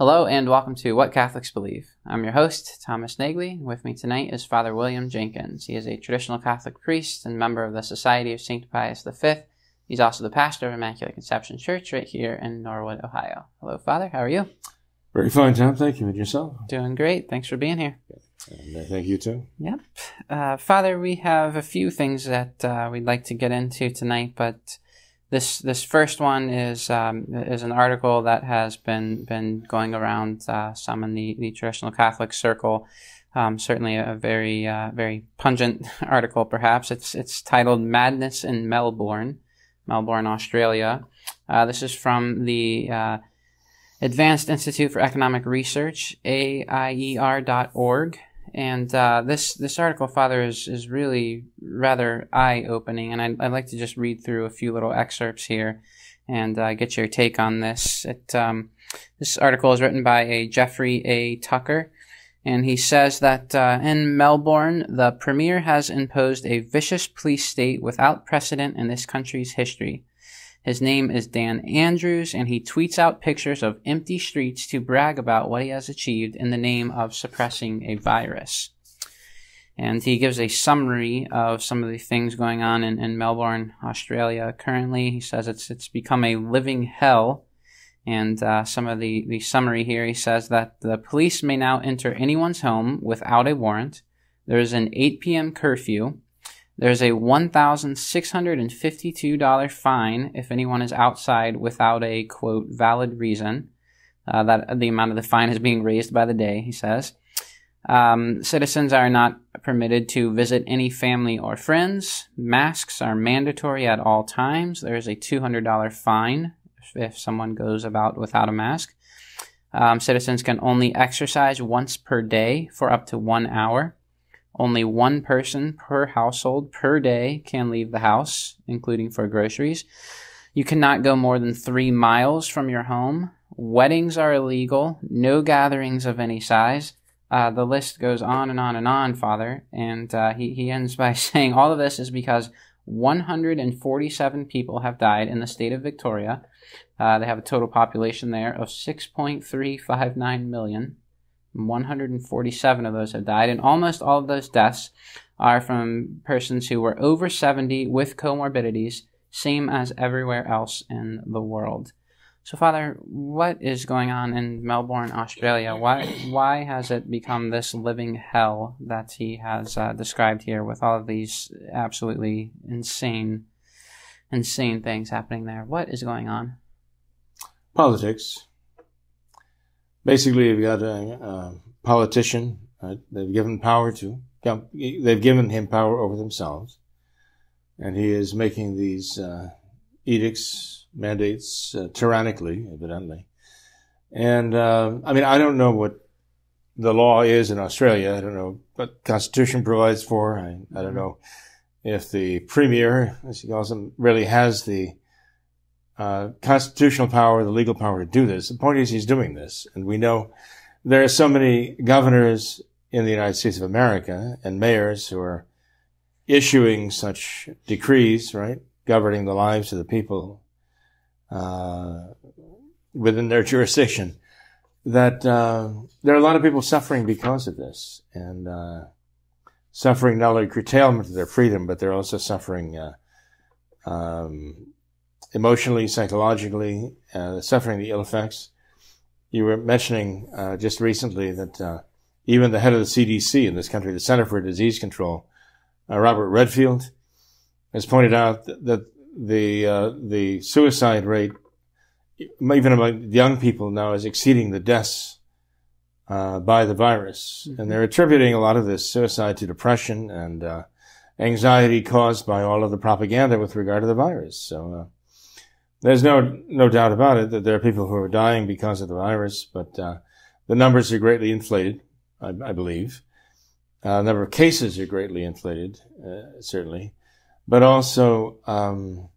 Hello and welcome to What Catholics Believe. I'm your host, Thomas Nagley. With me tonight is Father William Jenkins. He is a traditional Catholic priest and member of the Society of St. Pius V. He's also the pastor of Immaculate Conception Church right here in Norwood, Ohio. Hello, Father. How are you? Very fine, Tom. Thank you. And yourself? Doing great. Thanks for being here. And uh, thank you, too. Yep. Uh, Father, we have a few things that uh, we'd like to get into tonight, but this this first one is um, is an article that has been been going around uh, some in the, the traditional Catholic circle. Um, certainly a very uh, very pungent article, perhaps. It's it's titled "Madness in Melbourne, Melbourne, Australia." Uh, this is from the uh, Advanced Institute for Economic Research, AIER.org. And uh, this this article, Father, is is really rather eye opening, and I'd, I'd, like to just read through a few little excerpts here and uh, get your take on this. It, um, this article is written by a Jeffrey A. Tucker, and he says that uh, in Melbourne, the Premier has imposed a vicious police state without precedent in this country's history. His name is Dan Andrews, and he tweets out pictures of empty streets to brag about what he has achieved in the name of suppressing a virus. And he gives a summary of some of the things going on in, in Melbourne, Australia currently. He says it's, it's become a living hell. And uh, some of the, the summary here, he says that the police may now enter anyone's home without a warrant. There is an 8 p.m. curfew there's a $1,652 fine if anyone is outside without a quote valid reason. Uh, that the amount of the fine is being raised by the day, he says. Um, citizens are not permitted to visit any family or friends. Masks are mandatory at all times. There's a $200 fine if, if someone goes about without a mask. Um, citizens can only exercise once per day for up to one hour. Only one person per household per day can leave the house, including for groceries. You cannot go more than three miles from your home. Weddings are illegal. No gatherings of any size. Uh, the list goes on and on and on, Father. And uh, he, he ends by saying all of this is because 147 people have died in the state of Victoria. Uh, they have a total population there of 6.359 million. 147 of those have died, and almost all of those deaths are from persons who were over 70 with comorbidities, same as everywhere else in the world. So, Father, what is going on in Melbourne, Australia? Why, why has it become this living hell that he has uh, described here with all of these absolutely insane, insane things happening there? What is going on? Politics basically you've got a, a politician uh, they've given power to they've given him power over themselves. And he is making these uh, edicts mandates uh, tyrannically evidently. And uh, i mean i don't know what the law is in australia. I don't know what constitution provides for. I, I don't know if the premier as he calls him really has the uh, constitutional power, the legal power to do this. The point is he's doing this. And we know there are so many governors in the United States of America and mayors who are issuing such decrees, right? Governing the lives of the people, uh, within their jurisdiction that, uh, there are a lot of people suffering because of this and, uh, suffering not only curtailment of their freedom, but they're also suffering, uh, um, emotionally, psychologically, uh, suffering the ill effects. You were mentioning uh, just recently that uh, even the head of the CDC in this country, the Center for Disease Control, uh, Robert Redfield, has pointed out that, the uh, the suicide rate, even among young people now, is exceeding the deaths uh, by the virus, mm-hmm. and they're attributing a lot of this suicide to depression and anxiety caused by all of the propaganda with regard to the virus. So there's no no doubt about it that there are people who are dying because of the virus, but uh, the numbers are greatly inflated, I, I believe. Uh, the number of cases are greatly inflated, uh, certainly, but also um,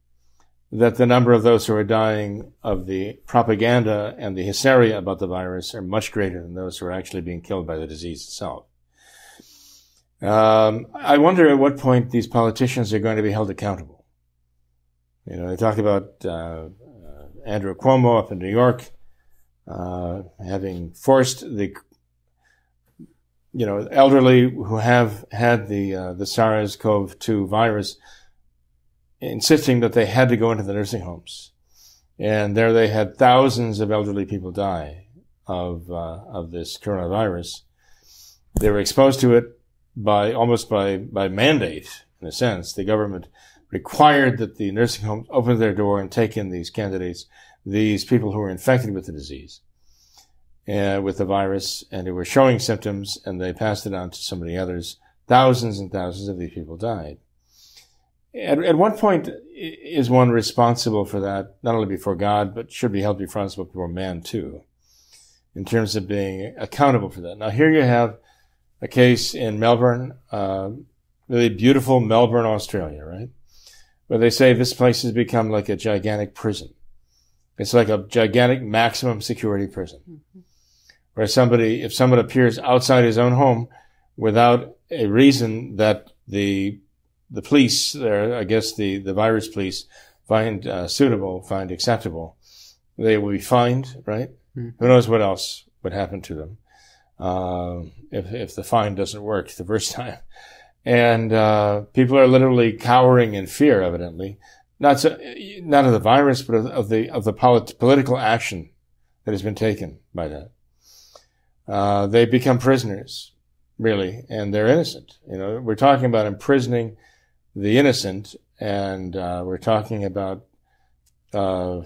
that the number of those who are dying of the propaganda and the hysteria about the virus are much greater than those who are actually being killed by the disease itself. Um, I wonder at what point these politicians are going to be held accountable. You know, they talk about uh, uh, Andrew Cuomo up in New York uh, having forced the you know elderly who have had the uh, the SARS-CoV-2 virus, insisting that they had to go into the nursing homes, and there they had thousands of elderly people die of uh, of this coronavirus. They were exposed to it by almost by by mandate in a sense. The government required that the nursing homes open their door and take in these candidates, these people who were infected with the disease, uh, with the virus, and who were showing symptoms, and they passed it on to so many others. Thousands and thousands of these people died. At, at what point is one responsible for that, not only before God, but should be held responsible before man too, in terms of being accountable for that? Now, here you have a case in Melbourne, uh, really beautiful Melbourne, Australia, right? Where they say this place has become like a gigantic prison. It's like a gigantic maximum security prison mm-hmm. where somebody, if someone appears outside his own home without a reason that the, the police there, I guess the, the virus police find uh, suitable, find acceptable, they will be fined, right? Mm-hmm. Who knows what else would happen to them, uh, if, if the fine doesn't work the first time and uh, people are literally cowering in fear, evidently, not so, not of the virus, but of, of the of the polit- political action that has been taken by that. Uh, they become prisoners, really, and they're innocent. You know, we're talking about imprisoning the innocent, and uh, we're talking about uh,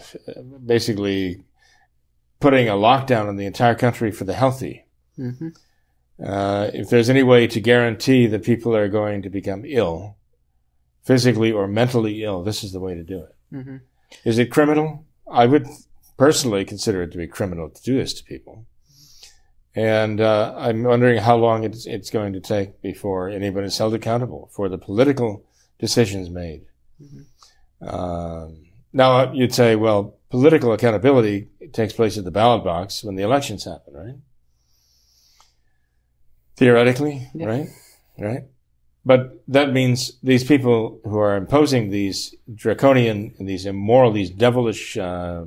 basically putting a lockdown on the entire country for the healthy. Mm-hmm. Uh, if there's any way to guarantee that people are going to become ill, physically or mentally ill, this is the way to do it. Mm-hmm. Is it criminal? I would personally consider it to be criminal to do this to people. And uh, I'm wondering how long it's, it's, going to take before anyone is held accountable for the political decisions made. Mm-hmm. Um, now, you'd say, well, political accountability takes place at the ballot box when the elections happen, right? Theoretically, yeah. right? Right. But that means these people who are imposing these draconian, these immoral, these devilish uh,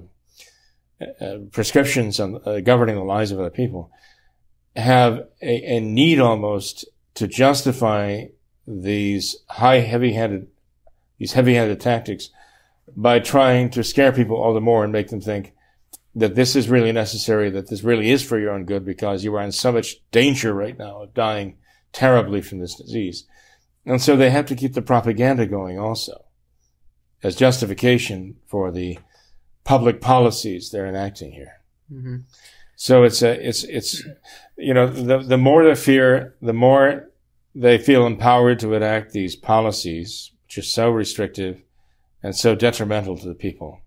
uh, prescriptions on uh, governing the lives of other people have a, a need almost to justify these high, heavy-handed, these heavy-handed tactics by trying to scare people all the more and make them think that this is really necessary, that this really is for your own good because you are in so much danger right now of dying terribly from this disease. And so they have to keep the propaganda going also as justification for the public policies they're enacting here. Mm-hmm. So it's a, it's, it's, you know, the, the more the fear, the more they feel empowered to enact these policies, which are so restrictive and so detrimental to the people.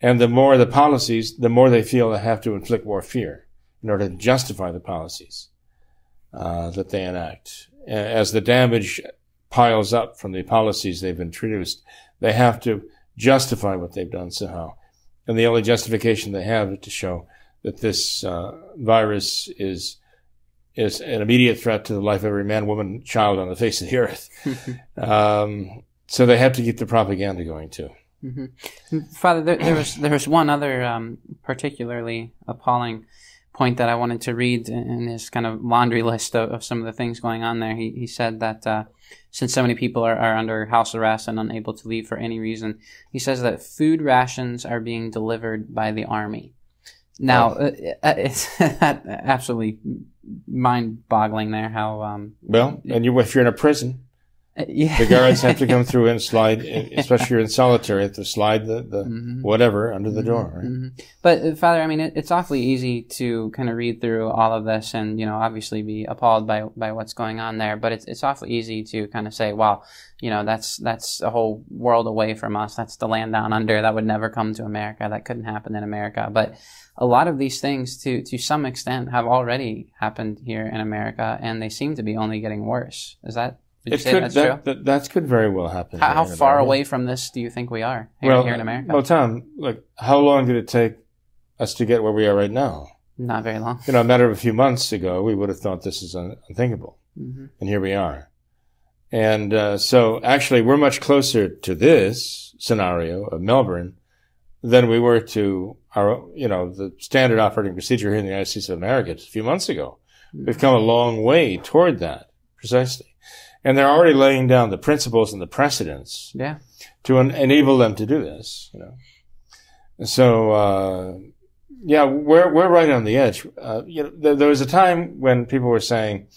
And the more the policies, the more they feel they have to inflict more fear in order to justify the policies uh, that they enact. As the damage piles up from the policies they've introduced, they have to justify what they've done somehow. And the only justification they have is to show that this uh, virus is is an immediate threat to the life of every man, woman, child on the face of the earth. um, so they have to keep the propaganda going too. Mm-hmm. Father, there, there, was there was one other um, particularly appalling point that I wanted to read in his kind of laundry list of, of some of the things going on there. He, he said that uh, since so many people are, are under house arrest and unable to leave for any reason, he says that food rations are being delivered by the army. Now, oh. uh, it's absolutely mind-boggling there. How um, well, and you if you're in a prison, Uh, yeah. The guards have to come through and slide, especially you're in solitary, have to slide the, the Mhm. whatever under the door. Right? Mhm. But uh, Father, I mean, it, it's awfully easy to kind of read through all of this and you know obviously be appalled by by what's going on there. But it's it's awfully easy to kind of say, well, you know, that's that's a whole world away from us. That's the land down under. That would never come to America. That couldn't happen in America. But a lot of these things, to to some extent, have already happened here in America, and they seem to be only getting worse. Is that? You It say could that's that, true? that that could very well happen. How, how far America. away from this do you think we are here, Well, here in America? well, Tom, look, how long did it take us to get where we are right now? Not very long. You know, a matter of a few months ago, we would have thought this is un- unthinkable, hmm and here we are. And uh, so, actually, we're much closer to this scenario of Melbourne than we were to our, you know, the standard operating procedure here in the United States of America just a few months ago. We've come a long way toward that, precisely. And they're already laying down the principles and the precedents Yeah. to en- enable them to do this. You know, so uh, yeah, we're we're right on the edge. Uh, you know, there, there was a time when people were saying,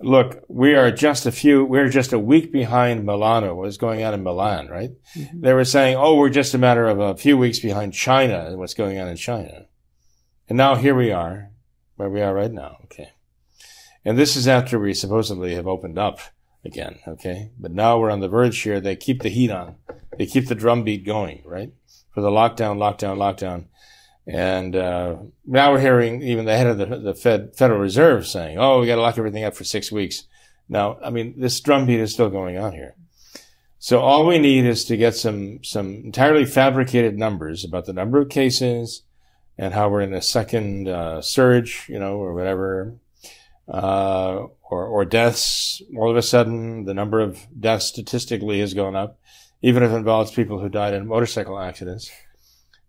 "Look, we are just a few. We're just a week behind Milano. What's going on in Milan, right?" Mhm. They were saying, "Oh, we're just a matter of a few weeks behind China and what's going on in China." And now here we are, where we are right now. Okay, and this is after we supposedly have opened up again. Okay, but now we're on the verge here. They keep the heat on. They keep the drumbeat going, right? For the lockdown, lockdown, lockdown. And uh, now we're hearing even the head of the, the Fed, Federal Reserve saying, "Oh, we got to lock everything up for six weeks." Now, I mean, this drumbeat is still going on here. So all we need is to get some some entirely fabricated numbers about the number of cases and how we're in a second uh, surge, you know, or whatever, uh, or or deaths. All of a sudden, the number of deaths statistically has gone up, even if it involves people who died in motorcycle accidents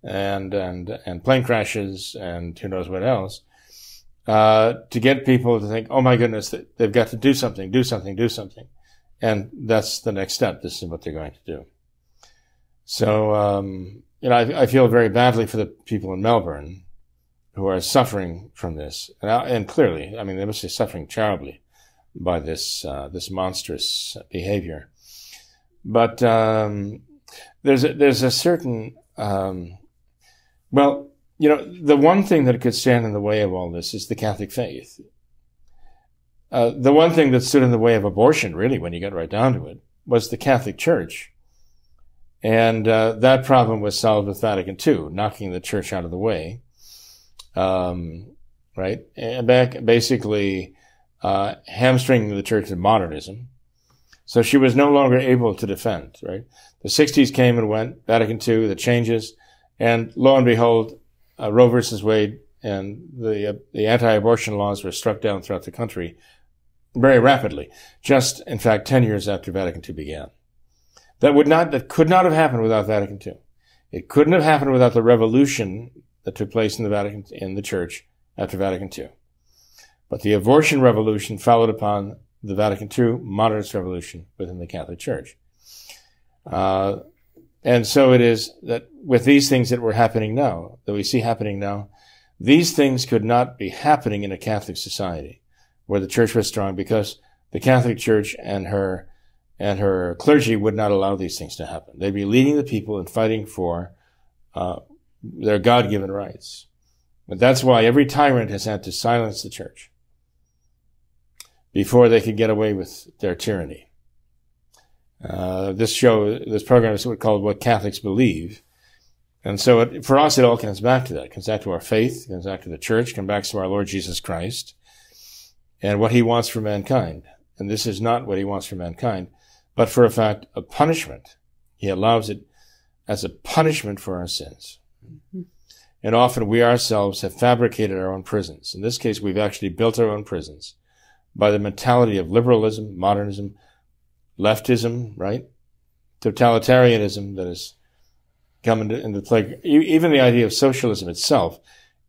and and and plane crashes and who knows what else. Uh, to get people to think, oh my goodness, they- they've got to do something, do something, do something, and that's the next step. This is what they're going to do. So um, you know, I, I feel very badly for the people in Melbourne who are suffering from this, and, I- and clearly, I mean, they must be suffering terribly by this uh, this monstrous behavior. But um, there's a, there's a certain um, well, you know, the one thing that could stand in the way of all this is the Catholic faith. Uh, the one thing that stood in the way of abortion, really, when you get right down to it, was the Catholic Church. And uh, that problem was solved with Vatican II, knocking the church out of the way. Um, right? And back, basically uh, hamstringing the church in modernism. So she was no longer able to defend, right? The 60s came and went, Vatican II, the changes, and lo and behold, uh, Roe versus Wade and the uh, the anti-abortion laws were struck down throughout the country very rapidly. Just in fact, ten years after Vatican II began, that would not that could not have happened without Vatican II. It couldn't have happened without the revolution that took place in the Vatican in the Church after Vatican II. But the abortion revolution followed upon the Vatican II modernist revolution within the Catholic Church. Uh, and so it is that with these things that were happening now, that we see happening now, these things could not be happening in a Catholic society where the church was strong because the Catholic Church and her and her clergy would not allow these things to happen. They'd be leading the people and fighting for uh, their God-given rights. But that's why every tyrant has had to silence the church before they could get away with their tyranny. Uh, this show, this program is called What Catholics Believe. And so it, for us, it all comes back to that. It comes back to our faith, it comes back to the church, it comes back to our Lord Jesus Christ and what he wants for mankind. And this is not what he wants for mankind, but for a fact, a punishment. He allows it as a punishment for our sins. And often we ourselves have fabricated our own prisons. In this case, we've actually built our own prisons by the mentality of liberalism, modernism, leftism, right? Totalitarianism that has come into, into play. Even the idea of socialism itself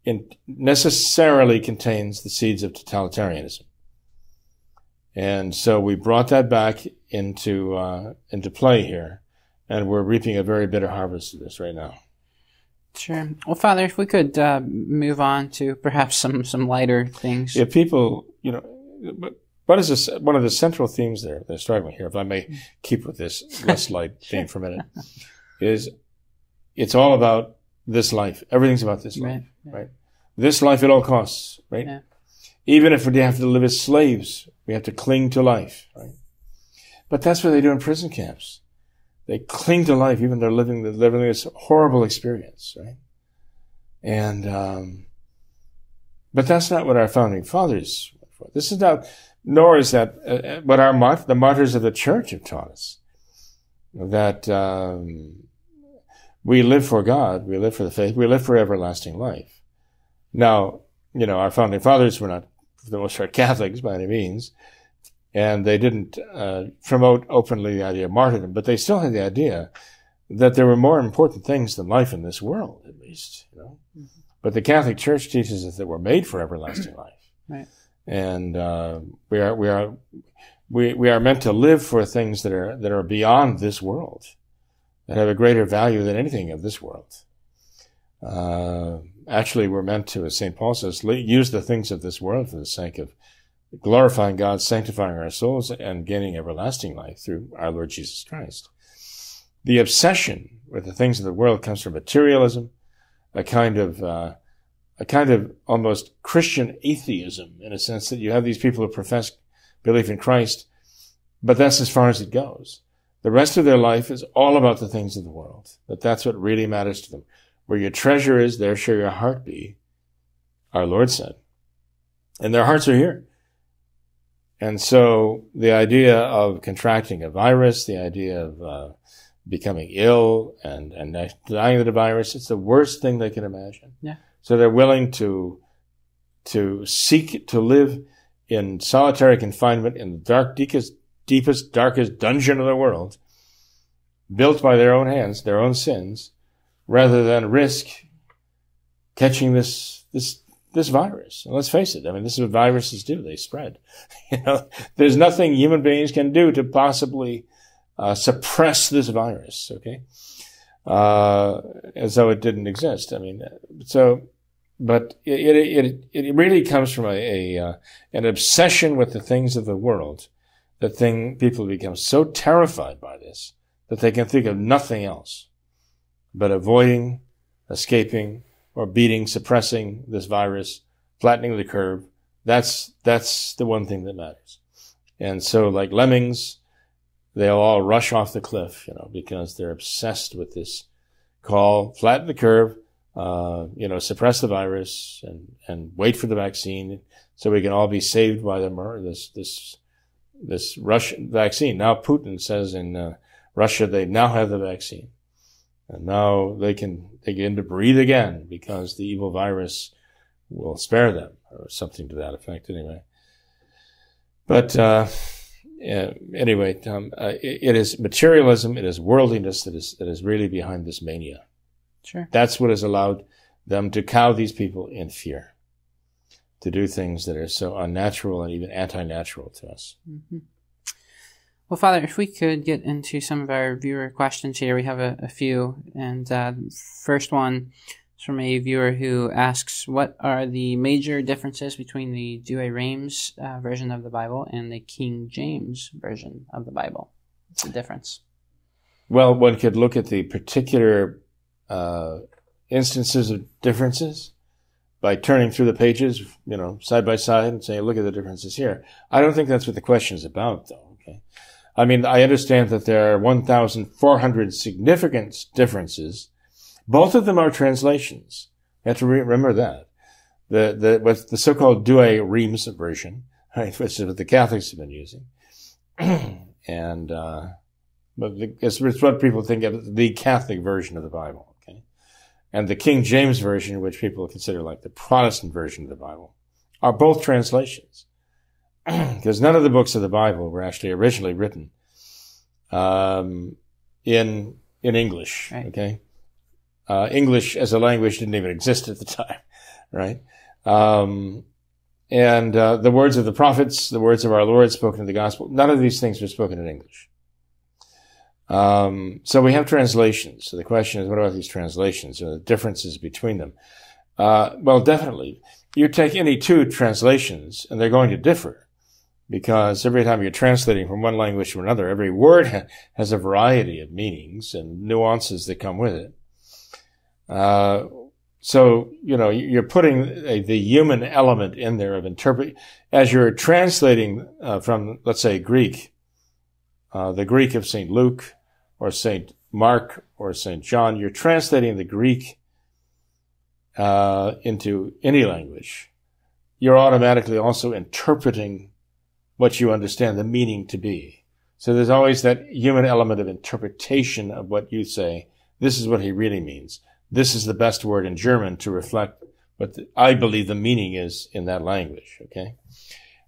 in, necessarily contains the seeds of totalitarianism. And so we brought that back into, uh, into play here. And we're reaping a very bitter harvest of this right now. Sure. Well, Father, if we could uh, move on to perhaps some, some lighter things. If people, you know, but what is this, one of the central themes there they're struggling here, if I may keep with this less light theme for a minute, is it's all about this life. Everything's about this life, right? right? This life at all costs, right? Yeah. Even if we have to live as slaves, we have to cling to life, right? But that's what they do in prison camps. They cling to life, even they're living, they're living this horrible experience, right? And, um, but that's not what our founding fathers went for. This is not, nor is that uh, uh what our, the martyrs of the church have taught us. That, um, we live for God, we live for the faith, we live for everlasting life. Now, you know, our founding fathers were not, for the most part, Catholics by any means, and they didn't uh, promote openly the idea of martyrdom, but they still had the idea that there were more important things than life in this world, at least. You know? Mm-hmm. But the Catholic Church teaches us that we're made for everlasting life, right. And uh, we are we are we, we are meant to live for things that are that are beyond this world, that have a greater value than anything of this world. Uh, actually, we're meant to, as Saint Paul says, use the things of this world for the sake of glorifying God, sanctifying our souls, and gaining everlasting life through our Lord Jesus Christ. The obsession with the things of the world comes from materialism, a kind of uh, a kind of almost Christian atheism, in a sense that you have these people who profess belief in Christ, but that's as far as it goes. The rest of their life is all about the things of the world. That that's what really matters to them. Where your treasure is, there shall your heart be. Our Lord said, and their hearts are here. And so the idea of contracting a virus, the idea of uh, becoming ill and, and dying of the virus, it's the worst thing they can imagine. Yeah. So they're willing to, to seek to live in solitary confinement in the dark, deepest, deepest, darkest dungeon of the world, built by their own hands, their own sins, rather than risk catching this, this this virus. And let's face it. I mean, this is what viruses do. They spread. you know, there's nothing human beings can do to possibly uh, suppress this virus. Okay. Uh, as though it didn't exist. I mean, so, but it, it, it, really comes from a, a uh, an obsession with the things of the world that thing people become so terrified by this that they can think of nothing else but avoiding, escaping, or beating, suppressing this virus, flattening the curve. That's, that's the one thing that matters. And so like lemmings, they'll all rush off the cliff, you know, because they're obsessed with this call, flatten the curve, uh, you know, suppress the virus and, and wait for the vaccine so we can all be saved by the, this, this, this Russian vaccine. Now Putin says in uh, Russia they now have the vaccine. And now they can begin to breathe again because the evil virus will spare them, or something to that effect, anyway. But uh, anyway, um, uh, it, it is materialism, it is worldliness that is that is really behind this mania. Sure, that's what has allowed them to cow these people in fear, to do things that are so unnatural and even anti-natural to us. Mm-hmm. Well, Father, if we could get into some of our viewer questions here, we have a, a few. And uh, first one is from a viewer who asks, "What are the major differences between the Douay Rheims uh, version of the Bible and the King James version of the Bible? What's the difference?" Well, one could look at the particular uh, instances of differences by turning through the pages, you know, side by side, and saying, "Look at the differences here." I don't think that's what the question is about, though. Okay. I mean, I understand that there are 1,400 significant differences. Both of them are translations. You have to re- remember that. The, the, with the so-called Douay Rheims version, right, which is what the Catholics have been using. and, uh, but it's, it's what people think of the Catholic version of the Bible? And the King James version, which people consider like the Protestant version of the Bible, are both translations because none of the books of the Bible were actually originally written um, in in English. Right. Okay, uh, English as a language didn't even exist at the time, right? Um, and uh, the words of the prophets, the words of our Lord spoken in the gospel, none of these things were spoken in English. Um, so we have translations. So the question is, what about these translations and the differences between them? Uh, well, definitely. You take any two translations and they're going to differ because every time you're translating from one language to another, every word has a variety of meanings and nuances that come with it. Uh, so, you know, you're putting a, the human element in there of interpret, as you're translating uh, from, let's say, Greek, uh, the Greek of St. Luke or St. Mark or St. John, you're translating the Greek uh, into any language. You're automatically also interpreting what you understand the meaning to be. So there's always that human element of interpretation of what you say. This is what he really means. This is the best word in German to reflect what the, I believe the meaning is in that language. Okay.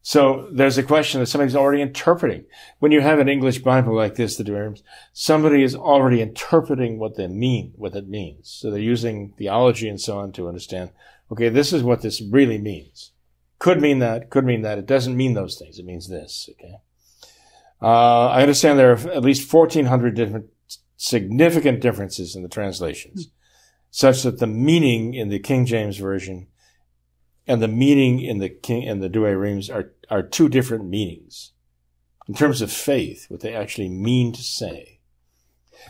So there's a question that somebody's already interpreting. When you have an English Bible like this, the terms, somebody is already interpreting what they mean, what it means. So they're using theology and so on to understand, okay, this is what this really means. Could mean that, could mean that. It doesn't mean those things. It means this, okay? Uh, I understand there are at least 1,400 different significant differences in the translations, such that the meaning in the King James Version and the meaning in the King and the Douay Rheims are, are two different meanings in terms of faith, what they actually mean to say.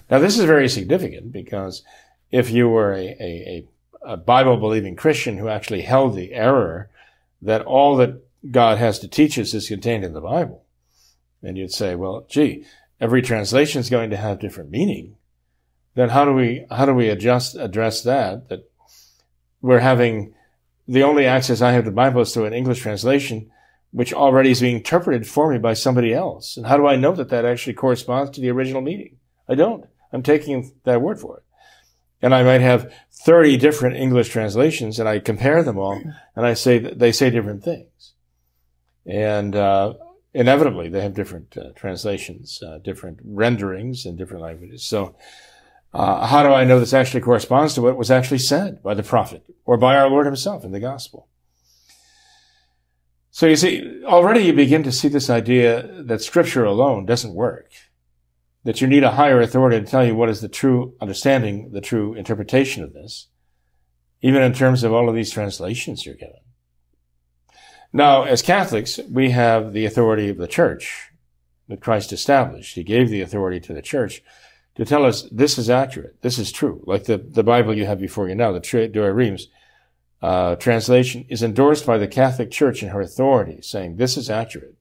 Now, this is very significant because if you were a, a, a Bible believing Christian who actually held the error that all that God has to teach us is contained in the Bible. And you'd say, well, gee, every translation is going to have different meaning. Then how do we, how do we adjust, address that? That we're having the only access I have to the Bible is through an English translation, which already is being interpreted for me by somebody else. And how do I know that that actually corresponds to the original meaning? I don't. I'm taking that word for it and I might have 30 different English translations and I compare them all and I say that they say different things. And, uh, inevitably they have different uh, translations, uh, different renderings in different languages. So, uh, how do I know this actually corresponds to what was actually said by the prophet or by our Lord himself in the gospel? So you see, already you begin to see this idea that scripture alone doesn't work that you need a higher authority to tell you what is the true understanding, the true interpretation of this, even in terms of all of these translations you're given. Now, as Catholics, we have the authority of the church that Christ established. He gave the authority to the church to tell us this is accurate, this is true. Like the, the Bible you have before you now, the Douay Rheims uh, translation is endorsed by the Catholic Church in her authority, saying this is accurate.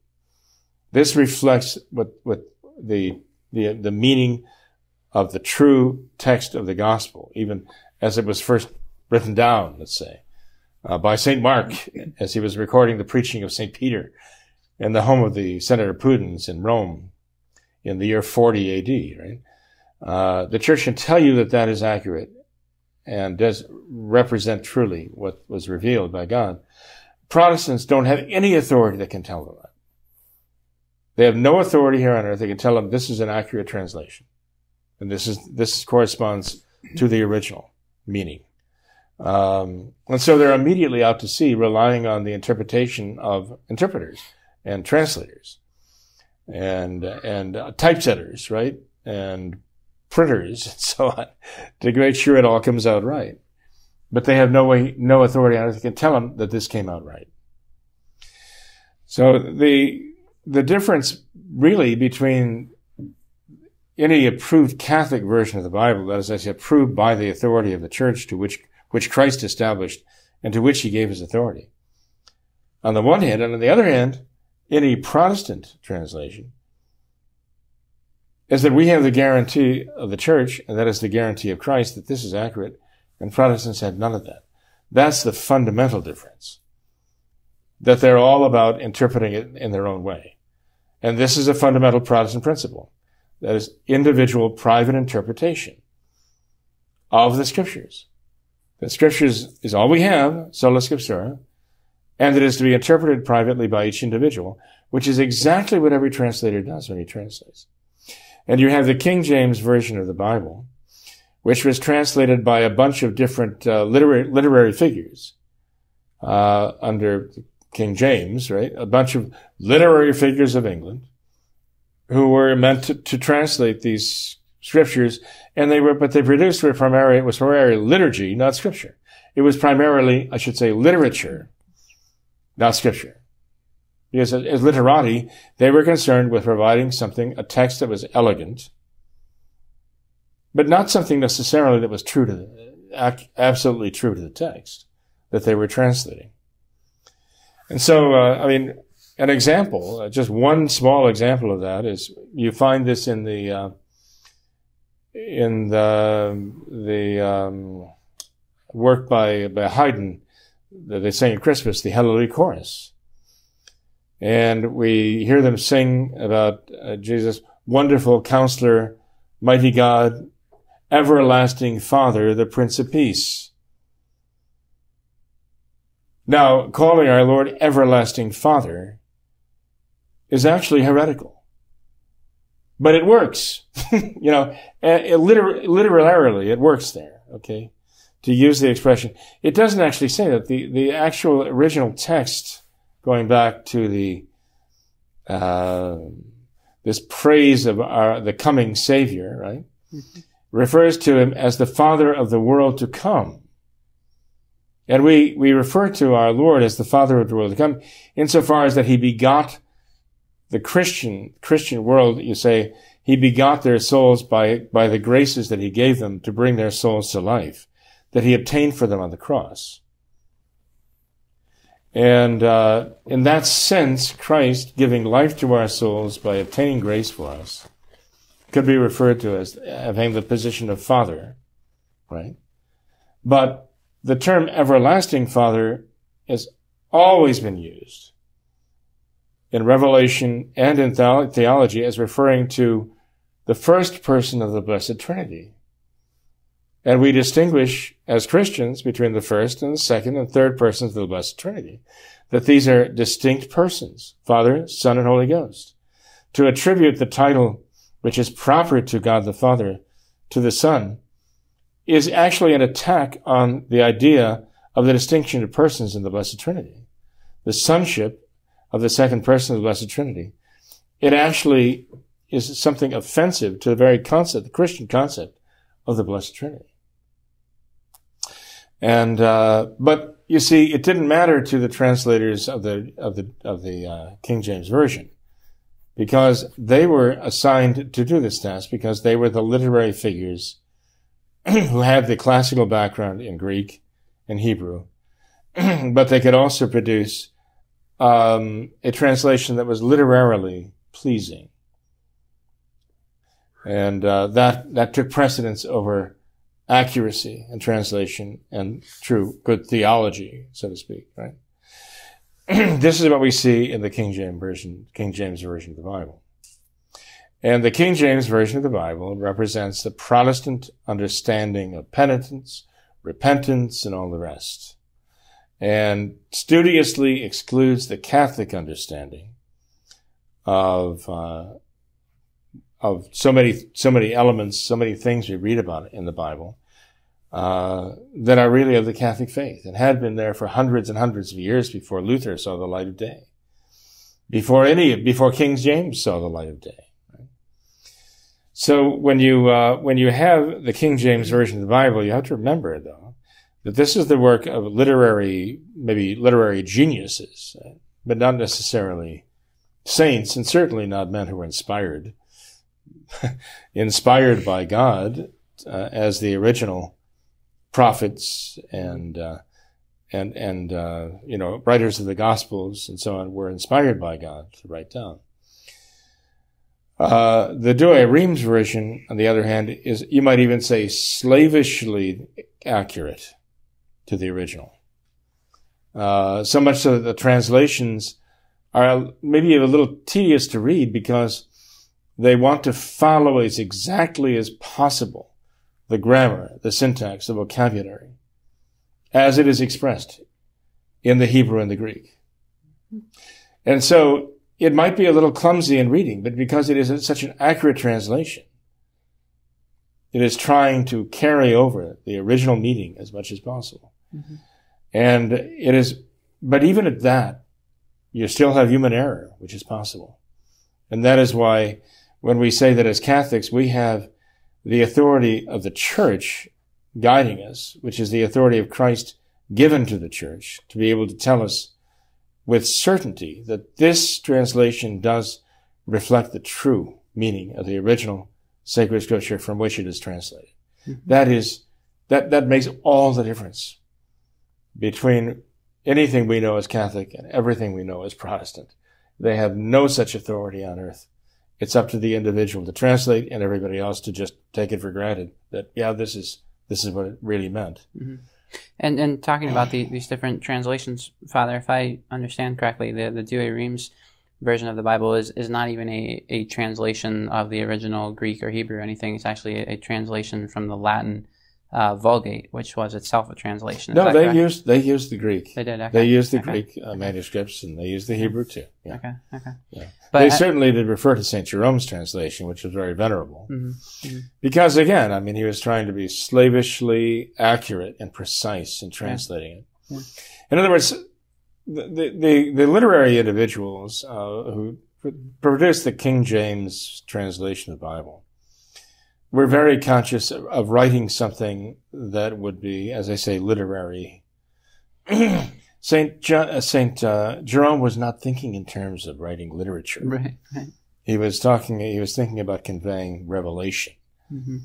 This reflects what, what the the, the meaning of the true text of the gospel, even as it was first written down, let's say, uh, by St. Mark as he was recording the preaching of St. Peter in the home of the Senator Pudens in Rome in the year 40 AD, right? Uh, the church can tell you that that is accurate and does represent truly what was revealed by God. Protestants don't have any authority that can tell them that. They have no authority here on earth. They can tell them this is an accurate translation. And this is, this corresponds to the original meaning. Um, and so they're immediately out to sea relying on the interpretation of interpreters and translators and, and uh, typesetters, right? And printers and so on to make sure it all comes out right. But they have no way, no authority on it. They can tell them that this came out right. So the, the difference really between any approved Catholic version of the Bible, that is, I say, approved by the authority of the church to which, which Christ established and to which he gave his authority. On the one hand, and on the other hand, any Protestant translation is that we have the guarantee of the church, and that is the guarantee of Christ that this is accurate, and Protestants had none of that. That's the fundamental difference. That they're all about interpreting it in their own way. And this is a fundamental Protestant principle. That is individual private interpretation of the scriptures. The scriptures is all we have, sola scriptura, and it is to be interpreted privately by each individual, which is exactly what every translator does when he translates. And you have the King James version of the Bible, which was translated by a bunch of different uh, literary, literary figures uh, under King James, right? A bunch of literary figures of England who were meant to, to translate these scriptures, and they were, but they produced were primarily, it was primarily liturgy, not scripture. It was primarily, I should say, literature, not scripture. Because as literati, they were concerned with providing something, a text that was elegant, but not something necessarily that was true to the, absolutely true to the text that they were translating. And so, uh, I mean, an example, uh, just one small example of that is you find this in the uh, in the the um, work by by Haydn that they sing at Christmas, the Hallelujah Chorus, and we hear them sing about uh, Jesus, wonderful Counselor, mighty God, everlasting Father, the Prince of Peace. Now, calling our Lord everlasting Father is actually heretical. But it works. you know, it liter- literally, it works there, okay? To use the expression. It doesn't actually say that. The, the actual original text, going back to the, uh, this praise of our, the coming Savior, right? Mm-hmm. Refers to him as the Father of the world to come. And we, we refer to our Lord as the Father of the world to come insofar as that he begot the Christian, Christian world, you say, he begot their souls by, by the graces that he gave them to bring their souls to life, that he obtained for them on the cross. And uh, in that sense, Christ giving life to our souls by obtaining grace for us could be referred to as having the position of Father, right? But the term everlasting Father has always been used in Revelation and in theology as referring to the first person of the Blessed Trinity. And we distinguish as Christians between the first and the second and third persons of the Blessed Trinity, that these are distinct persons, Father, Son, and Holy Ghost. To attribute the title which is proper to God the Father to the Son is actually an attack on the idea of the distinction of persons in the Blessed Trinity. The sonship of the second person of the Blessed Trinity. It actually is something offensive to the very concept, the Christian concept of the Blessed Trinity. And, uh, but you see, it didn't matter to the translators of the, of the, of the, uh, King James Version because they were assigned to do this task because they were the literary figures who had the classical background in Greek and Hebrew, but they could also produce um, a translation that was literarily pleasing. And uh, that, that took precedence over accuracy and translation and true good theology, so to speak, right? this is what we see in the King James version, King James version of the Bible. And the King James version of the Bible represents the Protestant understanding of penitence, repentance, and all the rest and studiously excludes the Catholic understanding of uh, of so many so many elements, so many things we read about in the Bible uh, that are really of the Catholic faith and had been there for hundreds and hundreds of years before Luther saw the light of day, before any before King James saw the light of day. So when you uh, when you have the King James version of the Bible, you have to remember though that this is the work of literary, maybe literary geniuses, but not necessarily saints, and certainly not men who were inspired, inspired by God uh, as the original prophets and uh, and and uh, you know writers of the Gospels and so on were inspired by God to write down. Uh, the Douay-Rheims version, on the other hand, is you might even say slavishly accurate to the original. Uh, so much so that the translations are maybe a little tedious to read because they want to follow as exactly as possible the grammar, the syntax, the vocabulary, as it is expressed in the Hebrew and the Greek. And so it might be a little clumsy in reading, but because it is such an accurate translation, it is trying to carry over the original meaning as much as possible. Mm-hmm. And it is, but even at that, you still have human error, which is possible. And that is why when we say that as Catholics, we have the authority of the church guiding us, which is the authority of Christ given to the church to be able to tell us with certainty that this translation does reflect the true meaning of the original sacred scripture from which it is translated. Mm-hmm. That is, that, that makes all the difference between anything we know as Catholic and everything we know as Protestant. They have no such authority on earth. It's up to the individual to translate and everybody else to just take it for granted that, yeah, this is, this is what it really meant. Mm-hmm. And, and talking about the, these different translations, Father, if I understand correctly, the, the Douay-Rheims version of the Bible is, is not even a, a translation of the original Greek or Hebrew or anything. It's actually a, a translation from the Latin uh, Vulgate, which was itself a translation. Is no, they correct? used they used the Greek. They did. Okay. They used the okay. Greek uh, manuscripts and they used the Hebrew too. Yeah. Okay. Okay. Yeah. But they certainly did refer to Saint Jerome's translation, which was very venerable, mm-hmm, mm-hmm. because again, I mean, he was trying to be slavishly accurate and precise in translating yeah. it. Yeah. In other words, the the, the literary individuals uh, who produced the King James translation of the Bible we're very conscious of, of writing something that would be, as I say, literary. Saint John, uh, Saint uh, Jerome was not thinking in terms of writing literature. Right, right. He was talking. He was thinking about conveying revelation. Mm-hmm.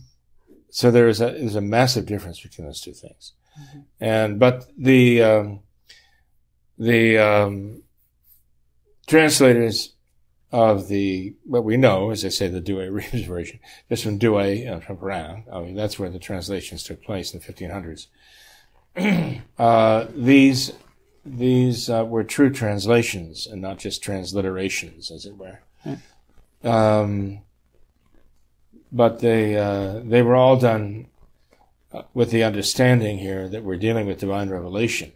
So there is a there's a massive difference between those two things. Mm-hmm. And but the um, the um, translators of the what we know, as I say, the Douay-Rheims version, just from Douay uh, from Perrin. I mean, that's where the translations took place in the 1500s. uh, these these uh, were true translations and not just transliterations, as it were. Um, but they uh, they were all done uh, with the understanding here that we're dealing with divine revelation.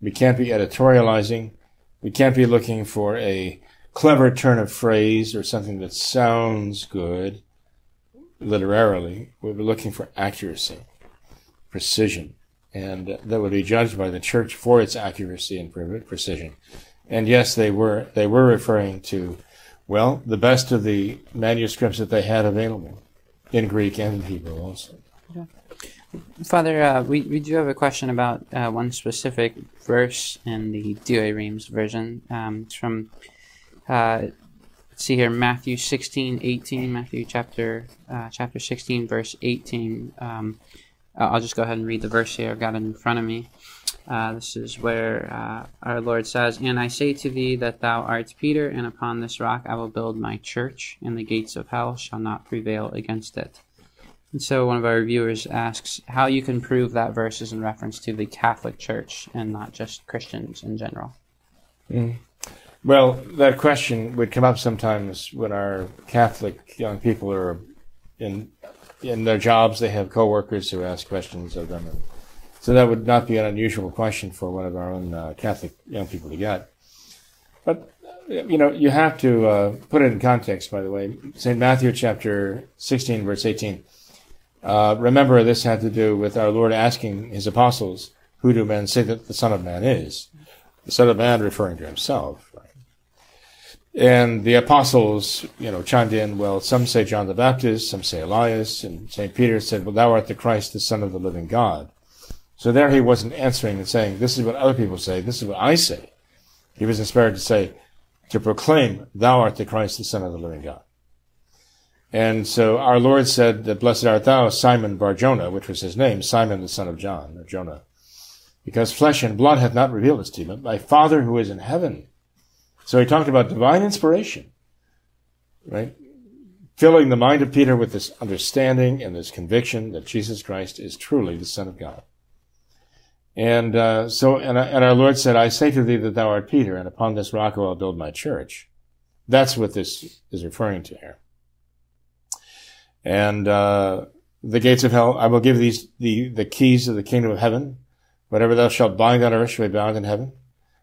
We can't be editorializing. We can't be looking for a clever turn of phrase or something that sounds good literarily. We're looking for accuracy, precision, and that would be judged by the church for its accuracy and precision. And yes, they were they were referring to well the best of the manuscripts that they had available in Greek and Hebrew also. Father, uh, we, we do have a question about uh, one specific verse in the Douay-Rheims version. Um, it's from uh, see here Matthew 16, 18, Matthew chapter uh, chapter 16, verse 18. Um, I'll just go ahead and read the verse here. I've got it in front of me. Uh, this is where uh, our Lord says, And I say to thee that thou art Peter, and upon this rock I will build my church, and the gates of hell shall not prevail against it. And so one of our viewers asks how you can prove that verse is in reference to the Catholic Church and not just Christians in general. Mm. Well, that question would come up sometimes when our Catholic young people are in in their jobs. They have coworkers who ask questions of them, so that would not be an unusual question for one of our own uh, Catholic young people to get. But you know, you have to uh, put it in context. By the way, Saint Matthew chapter sixteen, verse eighteen. Uh, remember, this had to do with our Lord asking his apostles, "Who do men say that the Son of Man is?" The Son of Man referring to himself. And the apostles, you know, chimed in, well, some say John the Baptist, some say Elias, and St. Peter said, well, thou art the Christ, the Son of the living God. So there he wasn't answering and saying, this is what other people say, this is what I say. He was inspired to say, to proclaim, thou art the Christ, the Son of the living God. And so our Lord said that blessed art thou, Simon Barjona, which was his name, Simon the son of John, or Jonah. Because flesh and blood hath not revealed this to you, but my Father who is in heaven. So he talked about divine inspiration, right? Filling the mind of Peter with this understanding and this conviction that Jesus Christ is truly the Son of God. And uh, so, and, and, our Lord said, "I say to thee that thou art Peter, and upon this rock I will build my church." That's what this is referring to here. And uh, the gates of hell, I will give these the the keys of the kingdom of heaven. Whatever thou shalt bind on earth shall be bound in heaven.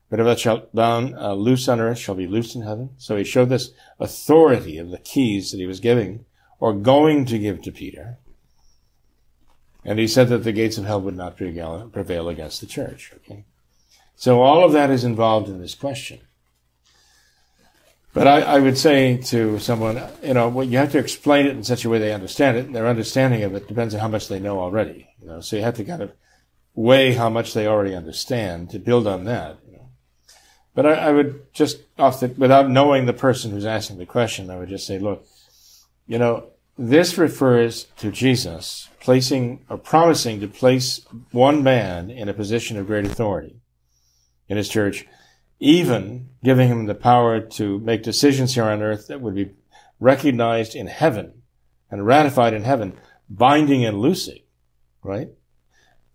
Whatever thou shalt bound uh, loose on earth shall be loosed in heaven. So he showed this authority of the keys that he was giving or going to give to Peter. And he said that the gates of hell would not prevail against the church. Okay. So all of that is involved in this question. But I, I, would say to someone, you know, well, you have to explain it in such a way they understand it. And their understanding of it depends on how much they know already. You know, so you have to kind of weigh how much they already understand to build on that. But I, I would just off the, without knowing the person who's asking the question, I would just say, look, you know, this refers to Jesus placing or promising to place one man in a position of great authority in his church, even giving him the power to make decisions here on earth that would be recognized in heaven and ratified in heaven, binding and loosing, right?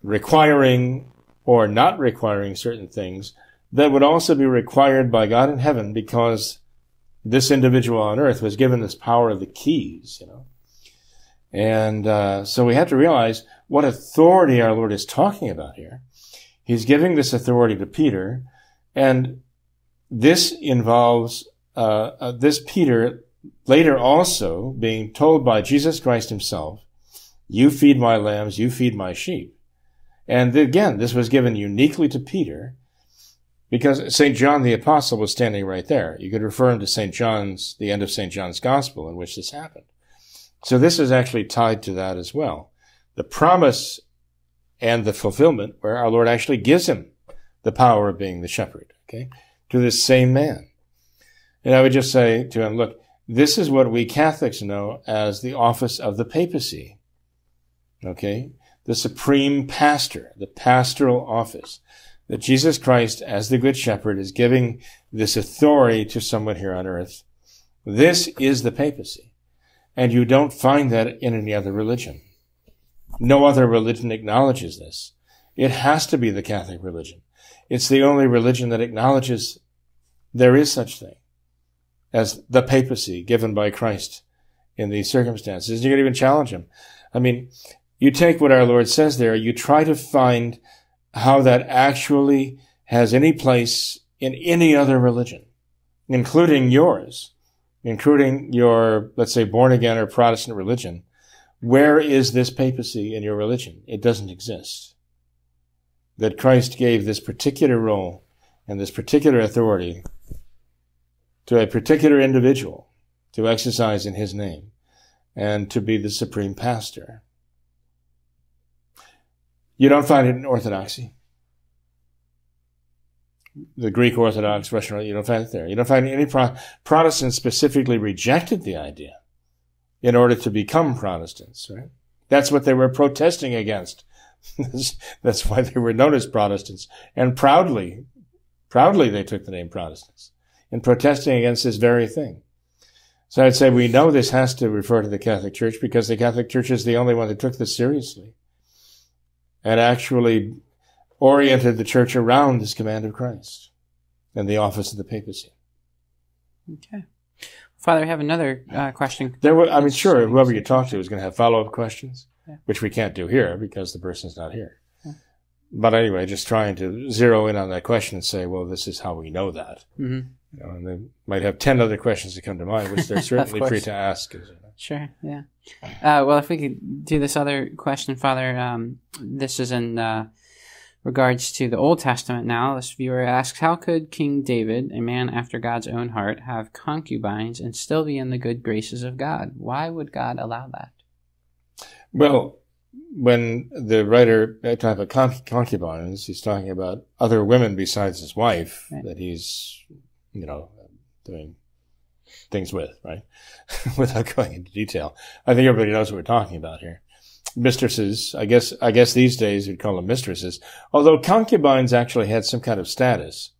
Requiring or not requiring certain things that would also be required by God in heaven because this individual on earth was given this power of the keys, you know. And uh, so we have to realize what authority our Lord is talking about here. He's giving this authority to Peter, and this involves uh, uh, this Peter later also being told by Jesus Christ himself, "You feed my lambs, you feed my sheep." And again, this was given uniquely to Peter because St. John the Apostle was standing right there. You could refer him to St. John's, the end of St. John's Gospel in which this happened. So this is actually tied to that as well. The promise and the fulfillment where our Lord actually gives him the power of being the shepherd, okay, to this same man. And I would just say to him, look, this is what we Catholics know as the office of the papacy. Okay? The supreme pastor, the pastoral office. That Jesus Christ, as the good shepherd, is giving this authority to someone here on earth. This is the papacy. And you don't find that in any other religion. No other religion acknowledges this. It has to be the Catholic religion. It's the only religion that acknowledges there is such thing as the papacy given by Christ in these circumstances. You can even challenge him. I mean, you take what our Lord says there, you try to find how that actually has any place in any other religion, including yours including your, let's say, born again or Protestant religion, where is this papacy in your religion? It doesn't exist. That Christ gave this particular role and this particular authority to a particular individual to exercise in his name and to be the supreme pastor. You don't find it in Orthodoxy the Greek Orthodox, Russian, you don't find it there. You don't find any Pro- Protestants specifically rejected the idea in order to become Protestants, right? That's what they were protesting against. That's why they were known as Protestants. And proudly, proudly they took the name Protestants in protesting against this very thing. So I'd say we know this has to refer to the Catholic Church because the Catholic Church is the only one that took this seriously and actually oriented the church around this command of Christ and the office of the papacy. Okay. Father, I have another uh, question. There were, I mean, sure, whoever you talk to is going to have follow up questions, yeah. which we can't do here because the person's not here. Yeah. But anyway, just trying to zero in on that question and say, well, this is how we know that. Mm-hmm. You know, and they might have 10 other questions that come to mind, which they're certainly free to ask. Sure, yeah. Uh, well, if we could do this other question, Father, um, this is in uh, regards to the Old Testament now, this viewer asks How could King David, a man after God's own heart, have concubines and still be in the good graces of God? Why would God allow that? Well, when the writer talks about concubines, he's talking about other women besides his wife right. that he's, you know, doing things with, right? Without going into detail. I think everybody knows what we're talking about here mistresses. I guess, I guess these days we'd call them mistresses. Although concubines actually had some kind of status.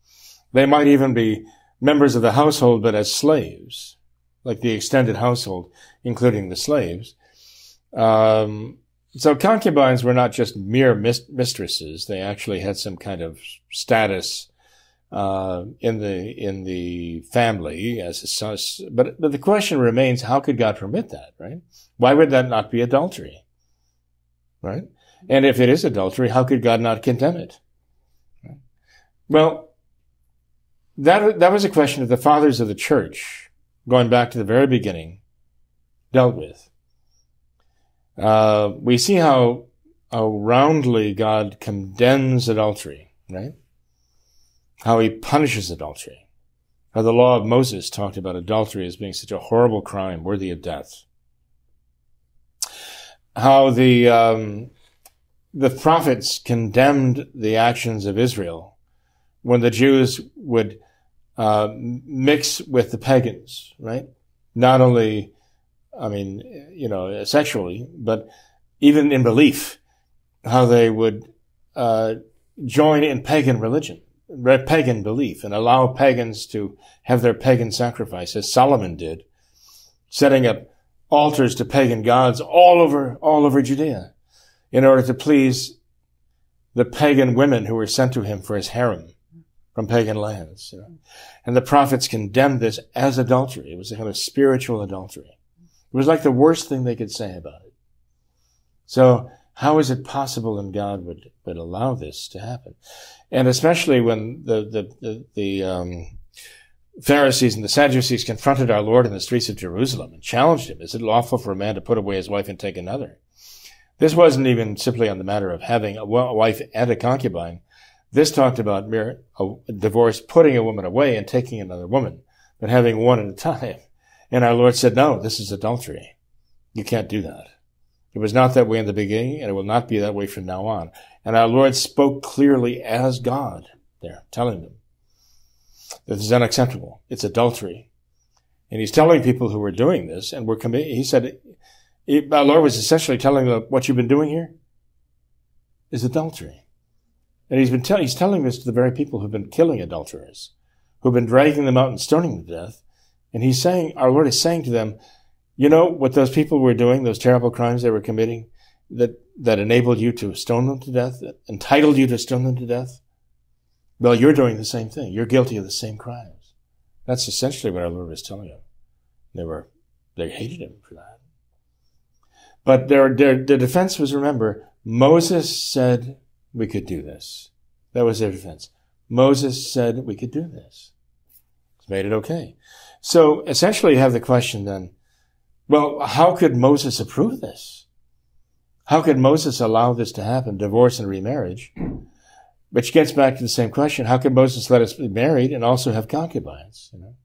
They might even be members of the household, but as slaves, like the extended household, including the slaves. Um, so concubines were not just mere mis- mistresses; they actually had some kind of status uh, in the in the family as a son. But but the question remains: How could God permit that? Right? Why would that not be adultery? right? And if it is adultery, how could God not condemn it? Well, that, that was a question that the fathers of the church, going back to the very beginning, dealt with. Uh, we see how, how roundly God condemns adultery, right? How he punishes adultery. How the law of Moses talked about adultery as being such a horrible crime worthy of death how the um, the prophets condemned the actions of Israel when the Jews would uh, mix with the pagans, right? Not only, I mean, you know, sexually, but even in belief, how they would uh, join in pagan religion, pagan belief, and allow pagans to have their pagan sacrifice, as Solomon did, setting up altars to pagan gods all over all over Judea, in order to please the pagan women who were sent to him for his harem from pagan lands. You know? And the prophets condemned this as adultery. It was a kind of spiritual adultery. It was like the worst thing they could say about it. So how is it possible that God would, would allow this to happen? And especially when the, the, the, the um, Pharisees and the Sadducees confronted our Lord in the streets of Jerusalem and challenged him, is it lawful for a man to put away his wife and take another? This wasn't even simply on the matter of having a wife and a concubine. This talked about mere divorce, putting a woman away and taking another woman, but having one at a time. And our Lord said, no, this is adultery. You can't do that. It was not that way in the beginning, and it will not be that way from now on. And our Lord spoke clearly as God there, telling them that this is unacceptable. It's adultery. And he's telling people who were doing this, and were committing, he said, our Lord was essentially telling them, what you've been doing here is adultery. And he's been telling, he's telling this to the very people who've been killing adulterers, who've been dragging them out and stoning them to death. And he's saying, our Lord is saying to them, you know what those people were doing, those terrible crimes they were committing, that, that enabled you to stone them to death, that entitled you to stone them to death? Well, you're doing the same thing. You're guilty of the same crimes. That's essentially what our Lord was telling them. They were, they hated him for that. But their, their, their defense was, remember, Moses said, we could do this. That was their defense. Moses said we could do this. It's made it okay. So essentially you have the question then, well, how could Moses approve this? How could Moses allow this to happen, divorce and remarriage? Which gets back to the same question. How could Moses let us be married and also have concubines? You know?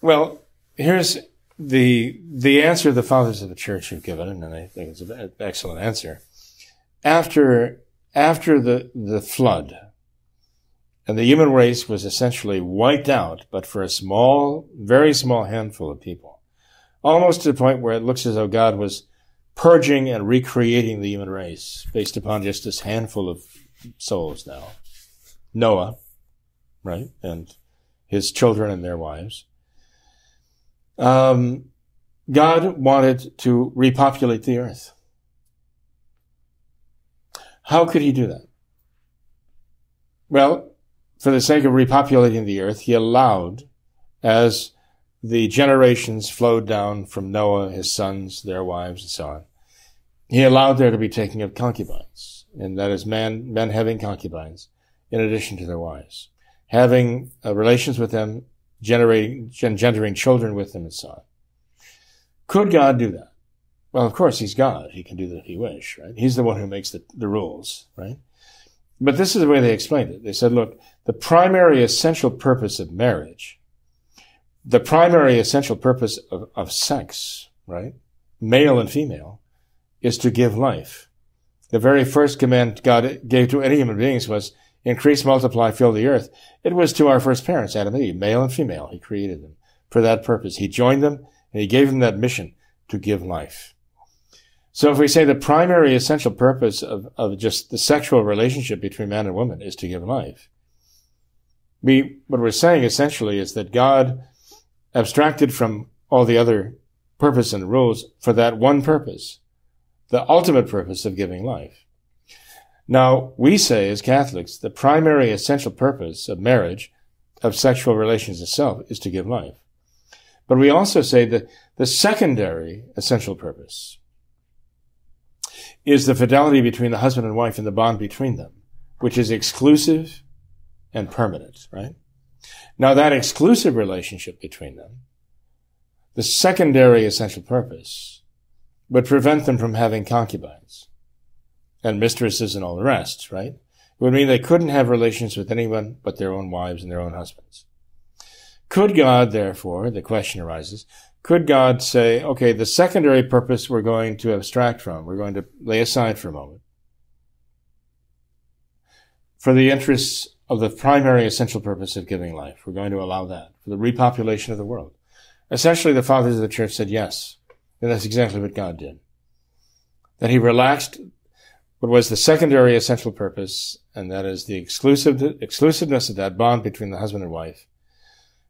Well, here's the, the answer the fathers of the church have given, and I think it's an excellent answer. After after the, the flood, and the human race was essentially wiped out, but for a small, very small handful of people, almost to the point where it looks as though God was purging and recreating the human race based upon just this handful of souls now. Noah, right, and his children and their wives. Um, God wanted to repopulate the earth. How could he do that? Well, for the sake of repopulating the earth, he allowed, as the generations flowed down from Noah, his sons, their wives, and so on, he allowed there to be taking of concubines, and that is man, men having concubines in addition to their wives, having uh, relations with them, generating, children with them, and so on. Could God do that? Well, of course, he's God. He can do that if he wish, right? He's the one who makes the, the rules, right? But this is the way they explained it. They said, look, the primary essential purpose of marriage, the primary essential purpose of, of sex, right? Male and female, is to give life. The very first command God gave to any human beings was increase, multiply, fill the earth. It was to our first parents, Adam and Eve, male and female. He created them for that purpose. He joined them and he gave them that mission to give life. So if we say the primary essential purpose of, of just the sexual relationship between man and woman is to give life, we, what we're saying essentially is that God abstracted from all the other purpose and rules for that one purpose, the ultimate purpose of giving life. Now, we say as Catholics, the primary essential purpose of marriage, of sexual relations itself, is to give life. But we also say that the secondary essential purpose, is the fidelity between the husband and wife and the bond between them, which is exclusive and permanent, right? Now that exclusive relationship between them, the secondary essential purpose, would prevent them from having concubines and mistresses and all the rest, right? It would mean they couldn't have relations with anyone but their own wives and their own husbands. Could God, therefore, the question arises, could God say, okay, the secondary purpose we're going to abstract from, we're going to lay aside for a moment, for the interests of the primary essential purpose of giving life. We're going to allow that for the repopulation of the world. Essentially, the fathers of the church said yes. And that's exactly what God did. That he relaxed what was the secondary essential purpose, and that is the exclusive, exclusiveness of that bond between the husband and wife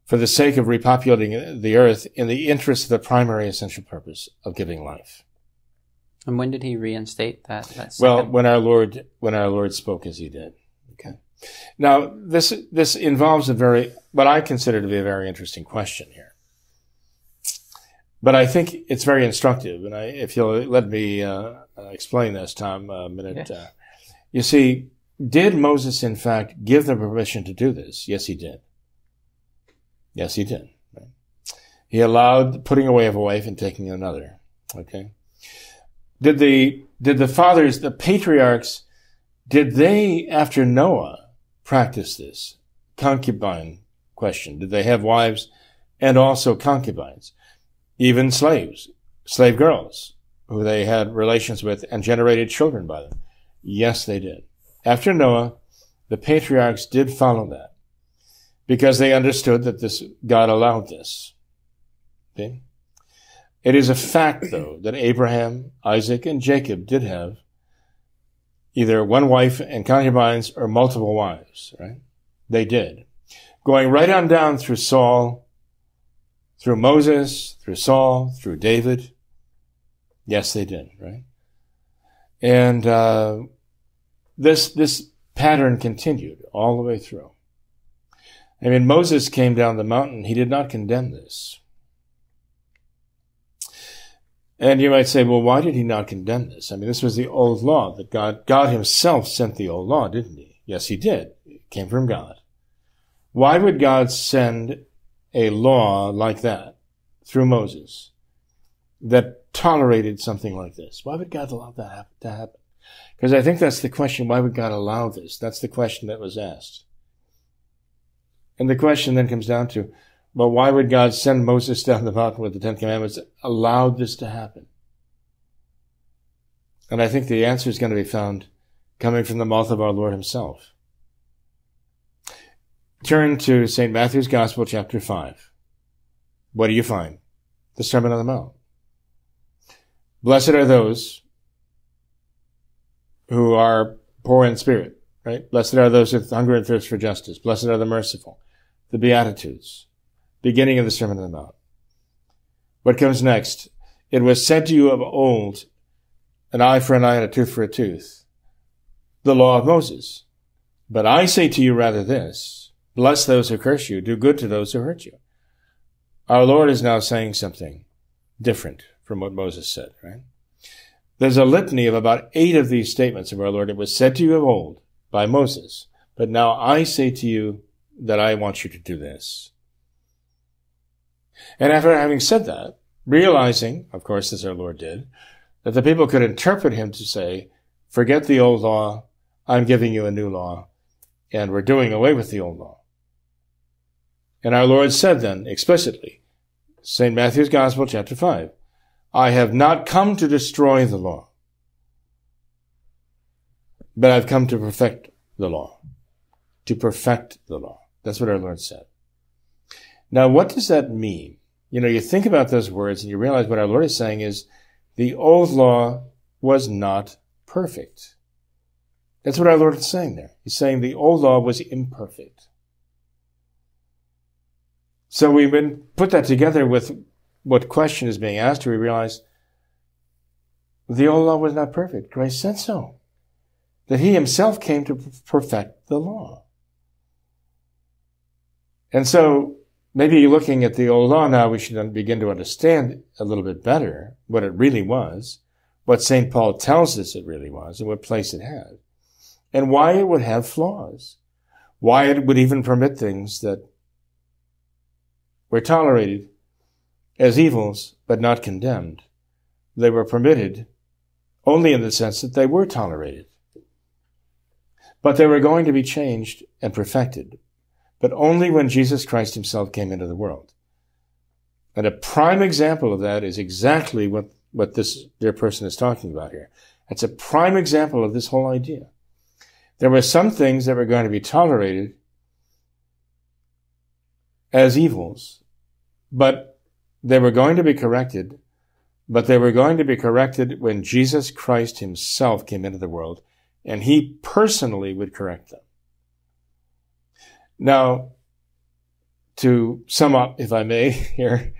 for the sake of repopulating the earth in the interest of the primary essential purpose of giving life. And when did he reinstate that? that well, when our Lord, when our Lord spoke as he did. Okay. Now, this, this involves a very, what I consider to be a very interesting question here. But I think it's very instructive. And I, if you'll let me, uh, explain this, Tom, a minute. Uh, you see, did Moses, in fact, give them permission to do this? Yes, he did. Yes, he did. He allowed putting away of a wife and taking another. Okay. Did the, did the fathers, the patriarchs, did they, after Noah, practice this? Concubine question. Did they have wives and also concubines? Even slaves, slave girls, who they had relations with and generated children by them? Yes, they did. After Noah, the patriarchs did follow that because they understood that this God allowed this. It is a fact, though, that Abraham, Isaac, and Jacob did have either one wife and concubines or multiple wives, right? They did. Going right on down through Saul, through Moses, through Saul, through David. Yes, they did, right? And uh, this this pattern continued all the way through. I mean, Moses came down the mountain. He did not condemn this. And you might say, well, why did he not condemn this? I mean, this was the old law that God, God himself sent the old law, didn't he? Yes, he did. It came from God. Why would God send a law like that through Moses that tolerated something like this? Why would God allow that to happen? Because I think that's the question. Why would God allow this? That's the question that was asked. And the question then comes down to, well, why would God send Moses down the mountain with the Ten Commandments, allowed this to happen? And I think the answer is going to be found coming from the mouth of our Lord himself. Turn to St. Matthew's Gospel, chapter 5. What do you find? The Sermon on the Mount. Blessed are those who are poor in spirit, right? Blessed are those who hunger and thirst for justice. Blessed are the merciful. The Beatitudes. Beginning of the Sermon on the Mount. What comes next? It was said to you of old, an eye for an eye and a tooth for a tooth. The law of Moses. But I say to you rather this, bless those who curse you, do good to those who hurt you. Our Lord is now saying something different from what Moses said, right? There's a litany of about eight of these statements of our Lord. It was said to you of old, by Moses. But now I say to you that I want you to do this. And after having said that, realizing, of course, as our Lord did, that the people could interpret him to say, forget the old law, I'm giving you a new law, and we're doing away with the old law. And our Lord said then explicitly, St. Matthew's Gospel, chapter 5, I have not come to destroy the law, but I've come to perfect the law, to perfect the law. That's what our Lord said. Now, what does that mean? You know, you think about those words and you realize what our Lord is saying is the old law was not perfect. That's what our Lord is saying there. He's saying the old law was imperfect. So we been put that together with what question is being asked, we realize the old law was not perfect. Christ said so that he himself came to perfect the law. And so maybe looking at the old law now, we should begin to understand a little bit better what it really was, what St. Paul tells us it really was, and what place it had, and why it would have flaws, why it would even permit things that were tolerated as evils, but not condemned. They were permitted only in the sense that they were tolerated. But they were going to be changed and perfected, but only when Jesus Christ himself came into the world. And a prime example of that is exactly what, what this dear person is talking about here. It's a prime example of this whole idea. There were some things that were going to be tolerated as evils, but they were going to be corrected, but they were going to be corrected when Jesus Christ himself came into the world and he personally would correct them. Now, to sum up, if I may, here,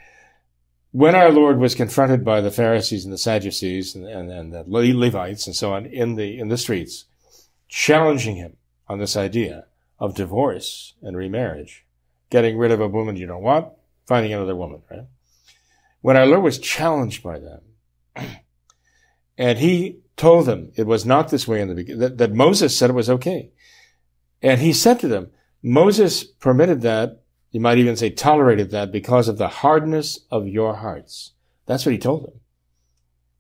when our Lord was confronted by the Pharisees and the Sadducees and, and, and the Levites and so on in the, in the streets, challenging him on this idea of divorce and remarriage, getting rid of a woman you don't want, finding another woman, right? When our Lord was challenged by them, and he told them it was not this way in the beginning, that, that Moses said it was okay. And he said to them, Moses permitted that, you might even say tolerated that because of the hardness of your hearts. That's what he told them.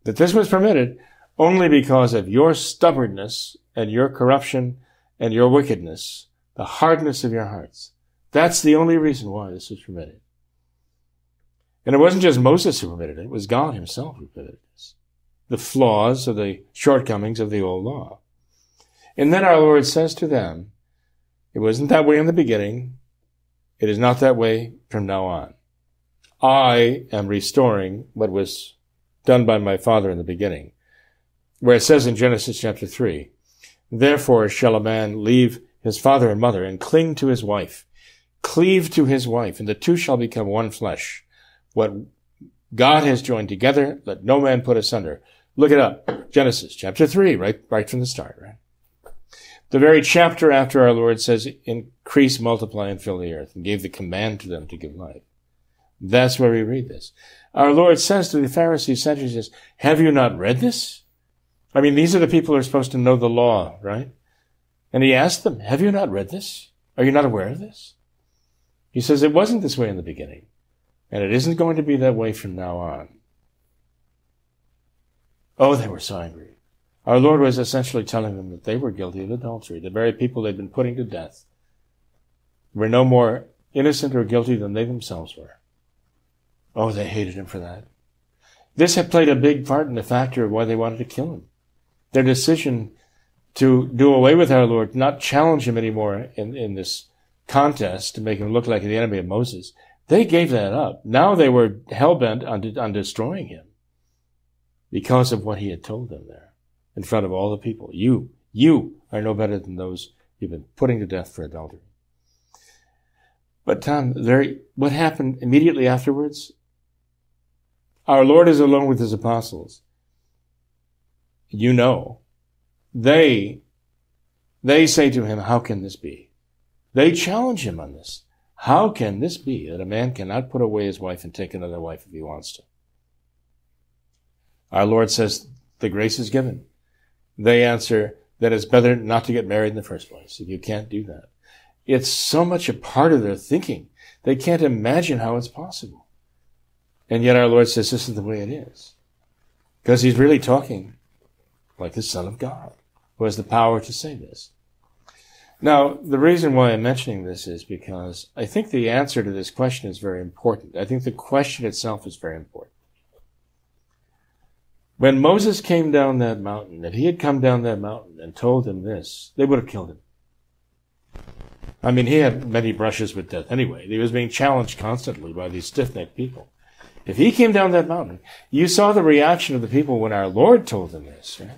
That this was permitted only because of your stubbornness and your corruption and your wickedness, the hardness of your hearts. That's the only reason why this was permitted. And it wasn't just Moses who permitted it, it was God himself who permitted this. The flaws or the shortcomings of the old law. And then our Lord says to them, it wasn't that way in the beginning. It is not that way from now on. I am restoring what was done by my Father in the beginning. Where it says in Genesis chapter 3, Therefore shall a man leave his father and mother and cling to his wife, cleave to his wife, and the two shall become one flesh. What God has joined together, let no man put asunder. Look it up. Genesis chapter 3, right, right from the start, right? The very chapter after our Lord says, increase, multiply, and fill the earth, and gave the command to them to give life. That's where we read this. Our Lord says to the Pharisees, Sadducees, have you not read this? I mean, these are the people who are supposed to know the law, right? And he asked them, have you not read this? Are you not aware of this? He says, it wasn't this way in the beginning, and it isn't going to be that way from now on. Oh, they were so angry. Our Lord was essentially telling them that they were guilty of adultery. The very people they'd been putting to death were no more innocent or guilty than they themselves were. Oh, they hated him for that. This had played a big part in the factor of why they wanted to kill him. Their decision to do away with our Lord, not challenge him anymore in, in this contest to make him look like the enemy of Moses, they gave that up. Now they were hell bent on, on destroying him because of what he had told them there in front of all the people. You, you are no better than those you've been putting to death for adultery. But Tom, very, what happened immediately afterwards? Our Lord is alone with his apostles. You know, they, they say to him, how can this be? They challenge him on this. How can this be that a man cannot put away his wife and take another wife if he wants to? Our Lord says the grace is given. They answer that it's better not to get married in the first place. You can't do that. It's so much a part of their thinking. They can't imagine how it's possible. And yet our Lord says this is the way it is. Because he's really talking like the Son of God, who has the power to say this. Now, the reason why I'm mentioning this is because I think the answer to this question is very important. I think the question itself is very important. When Moses came down that mountain, if he had come down that mountain and told them this, they would have killed him. I mean, he had many brushes with death anyway. He was being challenged constantly by these stiff-necked people. If he came down that mountain, you saw the reaction of the people when our Lord told them this, right?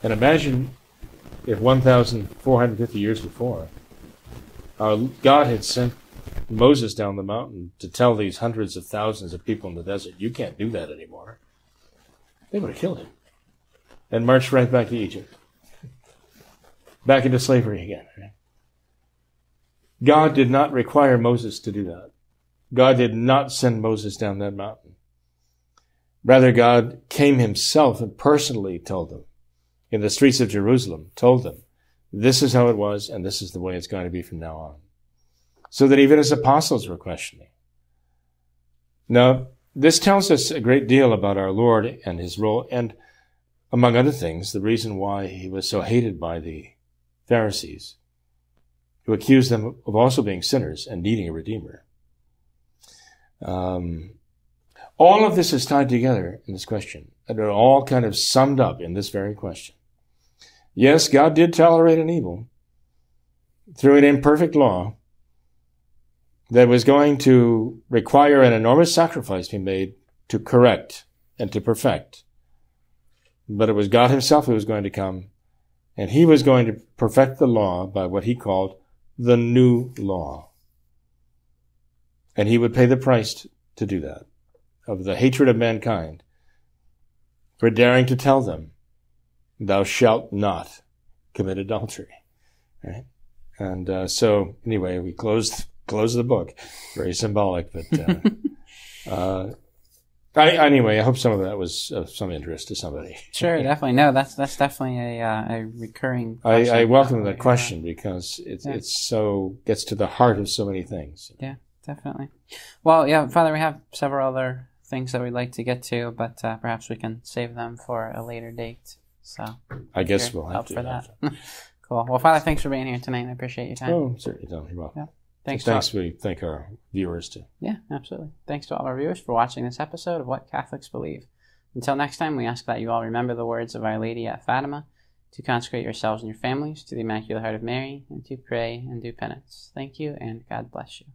And imagine if 1,450 years before, our God had sent Moses down the mountain to tell these hundreds of thousands of people in the desert, you can't do that anymore. They would have killed him and marched right back to Egypt. Back into slavery again. God did not require Moses to do that. God did not send Moses down that mountain. Rather, God came himself and personally told them in the streets of Jerusalem, told them, this is how it was and this is the way it's going to be from now on so that even his apostles were questioning. Now, this tells us a great deal about our Lord and his role, and among other things, the reason why he was so hated by the Pharisees, who accused them of also being sinners and needing a redeemer. Um, all of this is tied together in this question, and it all kind of summed up in this very question. Yes, God did tolerate an evil through an imperfect law that was going to require an enormous sacrifice be made to correct and to perfect. But it was God Himself who was going to come, and He was going to perfect the law by what He called the new law. And He would pay the price to do that, of the hatred of mankind, for daring to tell them, Thou shalt not commit adultery. Right? And uh, so, anyway, we closed closed the book. Very symbolic, but uh, uh, I, anyway, I hope some of that was of some interest to somebody. Sure, definitely. No, that's that's definitely a uh, a recurring. I, question. I welcome that question because it's Yeah. it's so gets to the heart of so many things. Yeah, definitely. Well, yeah, Father, we have several other things that we'd like to get to, but uh, perhaps we can save them for a later date. So, I guess we'll have to. for that. cool. Well, Father, thanks for being here tonight. I appreciate your time. Oh, certainly, Tom. You're welcome. Yeah. Thanks. to all- We thank our viewers too. Yeah, absolutely. Thanks to all our viewers for watching this episode of What Catholics Believe. Until next time, we ask that you all remember the words of Our Lady at Fatima to consecrate yourselves and your families to the Immaculate Heart of Mary and to pray and do penance. Thank you, and God bless you.